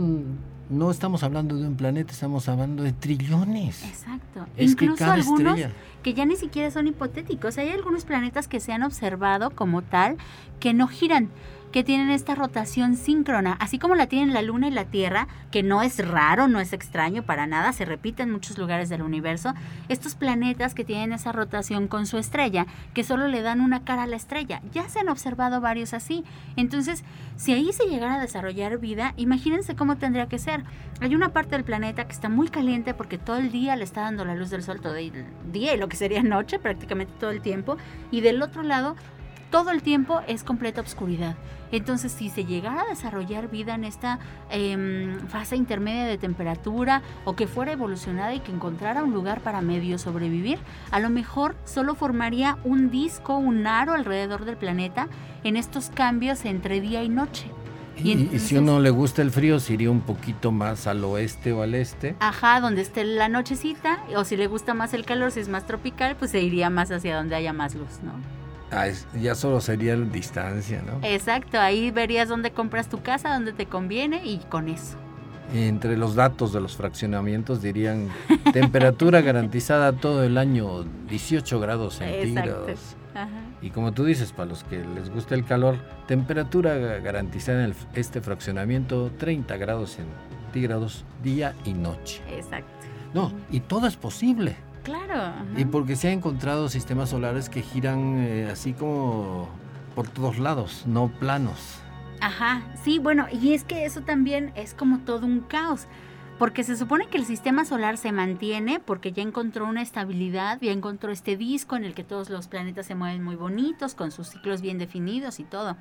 no estamos hablando de un planeta, estamos hablando de trillones. Exacto. Incluso algunos que ya ni siquiera son hipotéticos. Hay algunos planetas que se han observado como tal que no giran que tienen esta rotación síncrona, así como la tienen la Luna y la Tierra, que no es raro, no es extraño para nada, se repite en muchos lugares del universo, estos planetas que tienen esa rotación con su estrella, que solo le dan una cara a la estrella, ya se han observado varios así. Entonces, si ahí se llegara a desarrollar vida, imagínense cómo tendría que ser. Hay una parte del planeta que está muy caliente porque todo el día le está dando la luz del sol todo el día y lo que sería noche prácticamente todo el tiempo, y del otro lado todo el tiempo es completa oscuridad. Entonces, si se llegara a desarrollar vida en esta em, fase intermedia de temperatura o que fuera evolucionada y que encontrara un lugar para medio sobrevivir, a lo mejor solo formaría un disco, un aro alrededor del planeta en estos cambios entre día y noche. Y, si uno le gusta el frío, se iría un poquito más al oeste o al este. Ajá, donde esté la nochecita. O si le gusta más el calor, si es más tropical, pues se iría más hacia donde haya más luz, ¿no? Ah, ya solo sería la distancia, ¿no? Exacto, ahí verías dónde compras tu casa, dónde te conviene y con eso. Entre los datos de los fraccionamientos dirían temperatura garantizada todo el año 18 grados centígrados. Y como tú dices, para los que les gusta el calor, temperatura garantizada en este fraccionamiento 30 grados centígrados día y noche. Exacto. No, y todo es posible. Claro. Y porque se han encontrado sistemas solares que giran eh, así como por todos lados, no planos. Ajá, sí, bueno, y es que eso también es como todo un caos, porque se supone que el sistema solar se mantiene porque ya encontró una estabilidad, ya encontró este disco en el que todos los planetas se mueven muy bonitos, con sus ciclos bien definidos y todo.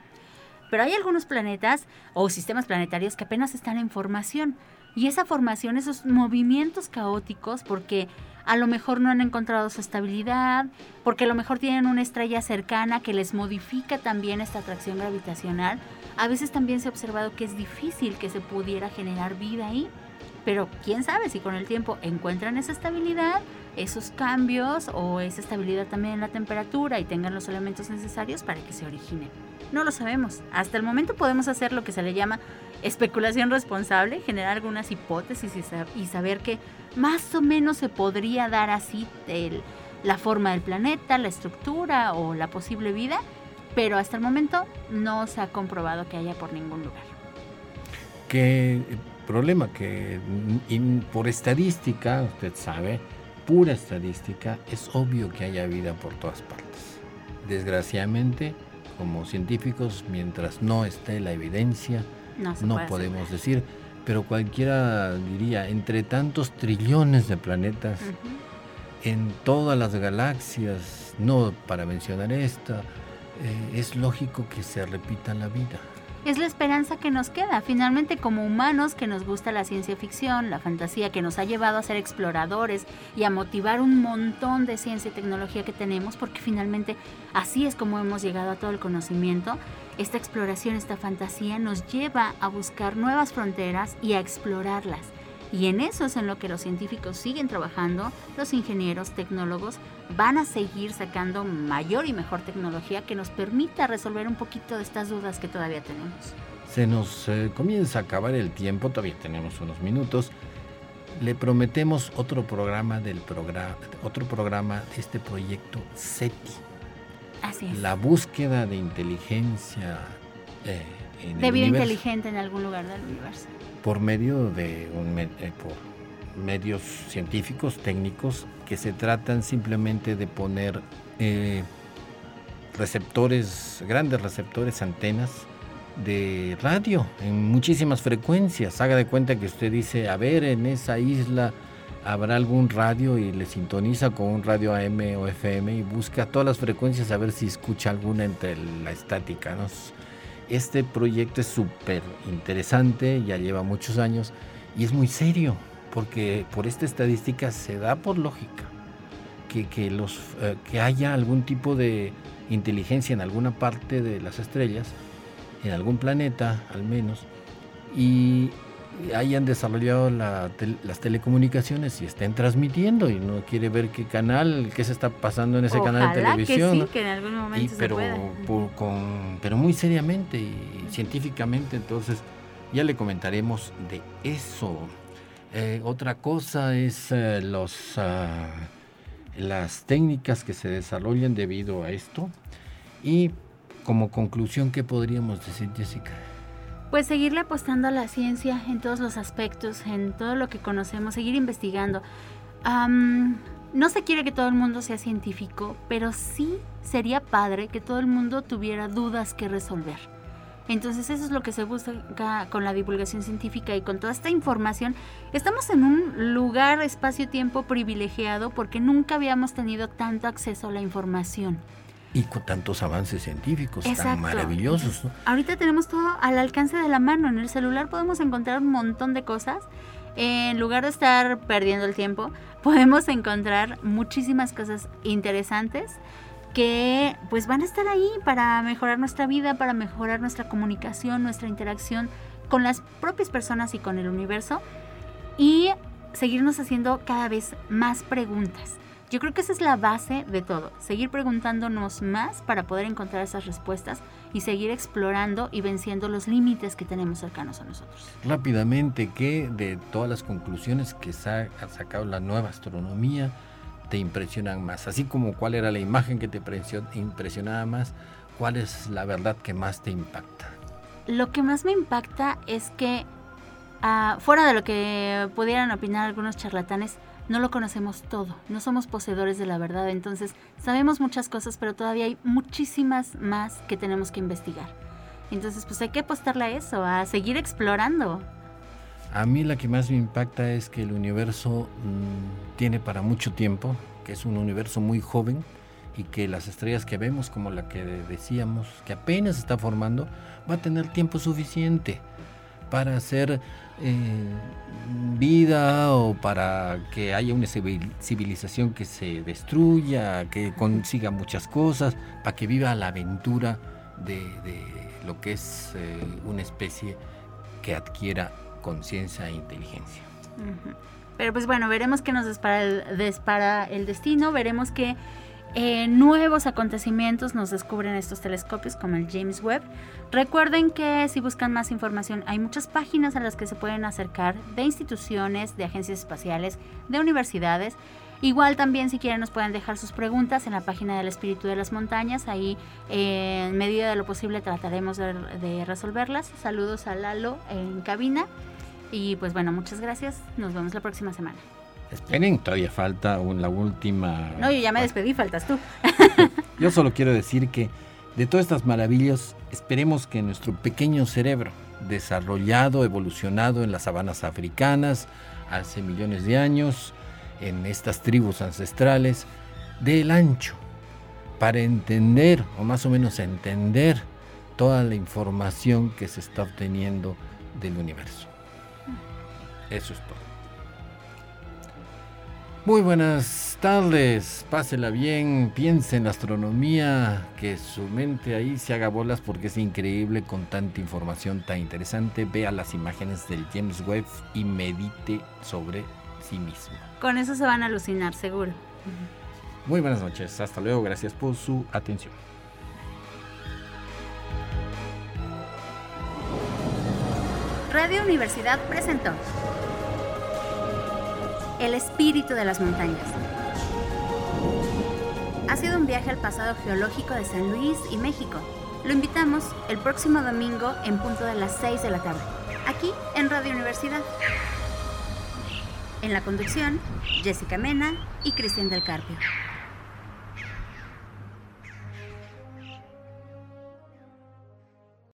Pero hay algunos planetas o sistemas planetarios que apenas están en formación Y esa formación, esos movimientos caóticos, porque a lo mejor no han encontrado su estabilidad, porque a lo mejor tienen una estrella cercana que les modifica también esta atracción gravitacional. A veces también se ha observado que es difícil que se pudiera generar vida ahí, pero quién sabe si con el tiempo encuentran esa estabilidad, esos cambios o esa estabilidad también en la temperatura y tengan los elementos necesarios para que se origine. No lo sabemos. Hasta el momento podemos hacer lo que se le llama especulación responsable, generar algunas hipótesis y, saber que más o menos se podría dar así la forma del planeta, la estructura o la posible vida, pero hasta el momento no se ha comprobado que haya por ningún lugar. ¿Qué problema? Que por estadística, usted sabe, pura estadística, es obvio que haya vida por todas partes. Desgraciadamente, como científicos, mientras no esté la evidencia, no, podemos decir, pero cualquiera diría, entre tantos trillones de planetas, en todas las galaxias, no para mencionar esta, eh, es lógico que se repita la vida es la esperanza que nos queda. Finalmente, como humanos que nos gusta la ciencia ficción, la fantasía que nos ha llevado a ser exploradores y a motivar un montón de ciencia y tecnología que tenemos, porque finalmente así es como hemos llegado a todo el conocimiento, esta exploración, esta fantasía nos lleva a buscar nuevas fronteras y a explorarlas. Y en eso es en lo que los científicos siguen trabajando, los ingenieros, tecnólogos, van a seguir sacando mayor y mejor tecnología que nos permita resolver un poquito de estas dudas que todavía tenemos. Se nos eh, comienza a acabar el tiempo, todavía tenemos unos minutos. Le prometemos otro programa del programa, otro programa de este proyecto SETI. Así es. La búsqueda de inteligencia eh, de vida inteligente en algún lugar del universo por medio de un, eh, por medios científicos, técnicos, que se tratan simplemente de poner eh, receptores, grandes receptores, antenas de radio en muchísimas frecuencias. Haga de cuenta que usted dice, a ver, en esa isla habrá algún radio y le sintoniza con un radio AM o FM y busca todas las frecuencias a ver si escucha alguna entre la estática. ¿no? Este proyecto es súper interesante, ya lleva muchos años y es muy serio, porque por esta estadística se da por lógica que, los, eh, que haya algún tipo de inteligencia en alguna parte de las estrellas, en algún planeta al menos, y hayan desarrollado las telecomunicaciones y estén transmitiendo y no quiere ver qué canal, qué se está pasando en ese canal de televisión. Que sí, que en algún momento pero, con, pero muy seriamente y científicamente, entonces ya le comentaremos de eso. Eh, otra cosa es eh, los, ah, las técnicas que se desarrollan debido a esto y como conclusión, ¿qué podríamos decir, Jessica? Pues seguirle apostando a la ciencia en todos los aspectos, en todo lo que conocemos, seguir investigando. no se quiere que todo el mundo sea científico, pero sí sería padre que todo el mundo tuviera dudas que resolver. Entonces eso es lo que se busca con la divulgación científica y con toda esta información. Estamos en un lugar, espacio-tiempo privilegiado porque nunca habíamos tenido tanto acceso a la información. Y con tantos avances científicos tan maravillosos. Ahorita tenemos todo al alcance de la mano. En el celular podemos encontrar un montón de cosas. En lugar de estar perdiendo el tiempo, podemos encontrar muchísimas cosas interesantes que pues van a estar ahí para mejorar nuestra vida, para mejorar nuestra comunicación, nuestra interacción con las propias personas y con el universo y seguirnos haciendo cada vez más preguntas. Yo creo que esa es la base de todo, seguir preguntándonos más para poder encontrar esas respuestas y seguir explorando y venciendo los límites que tenemos cercanos a nosotros. Rápidamente, ¿qué de todas las conclusiones que ha sacado la nueva astronomía te impresionan más? Así como cuál era la imagen que te impresionaba más, ¿cuál es la verdad que más te impacta? Lo que más me impacta es que, ah, fuera de lo que pudieran opinar algunos charlatanes, no lo conocemos todo, no somos poseedores de la verdad, entonces sabemos muchas cosas, pero todavía hay muchísimas más que tenemos que investigar. Entonces, pues hay que apostarle a eso, a seguir explorando. A mí la que más me impacta es que el universo mm, tiene para mucho tiempo, que es un universo muy joven y que las estrellas que vemos, como la que decíamos, que apenas está formando, va a tener tiempo suficiente para hacer vida o para que haya una civilización que se destruya, que consiga muchas cosas, para que viva la aventura de, lo que es eh, una especie que adquiera conciencia e inteligencia. Pero pues bueno, veremos qué nos dispara el, destino, veremos que eh, nuevos acontecimientos nos descubren estos telescopios como el James Webb. Recuerden que si buscan más información hay muchas páginas a las que se pueden acercar de instituciones, de agencias espaciales, de universidades. Igual también si quieren nos pueden dejar sus preguntas en la página del Espíritu de las Montañas. Ahí eh, en medida de lo posible trataremos de resolverlas. Saludos a Lalo en cabina. Y pues bueno, muchas gracias. Nos vemos la próxima semana. Esperen, todavía falta la última. No, yo ya me despedí, faltas tú. yo solo quiero decir que de todas estas maravillas, esperemos que nuestro pequeño cerebro, desarrollado, evolucionado en las sabanas africanas hace millones de años, en estas tribus ancestrales, dé el ancho para entender, o más o menos entender, toda la información que se está obteniendo del universo. Eso es todo. Muy buenas tardes, pásela bien, piense en la astronomía, que su mente ahí se haga bolas porque es increíble con tanta información tan interesante. Vea las imágenes del James Webb y medite sobre sí mismo. Con eso se van a alucinar, seguro. Muy buenas noches, hasta luego, gracias por su atención. Radio Universidad presentó el espíritu de las montañas. Ha sido un viaje al pasado geológico de San Luis y México. Lo invitamos el próximo domingo en punto de las 6 de la tarde, aquí en Radio Universidad. En la conducción, Jessica Mena y Cristian del Carpio.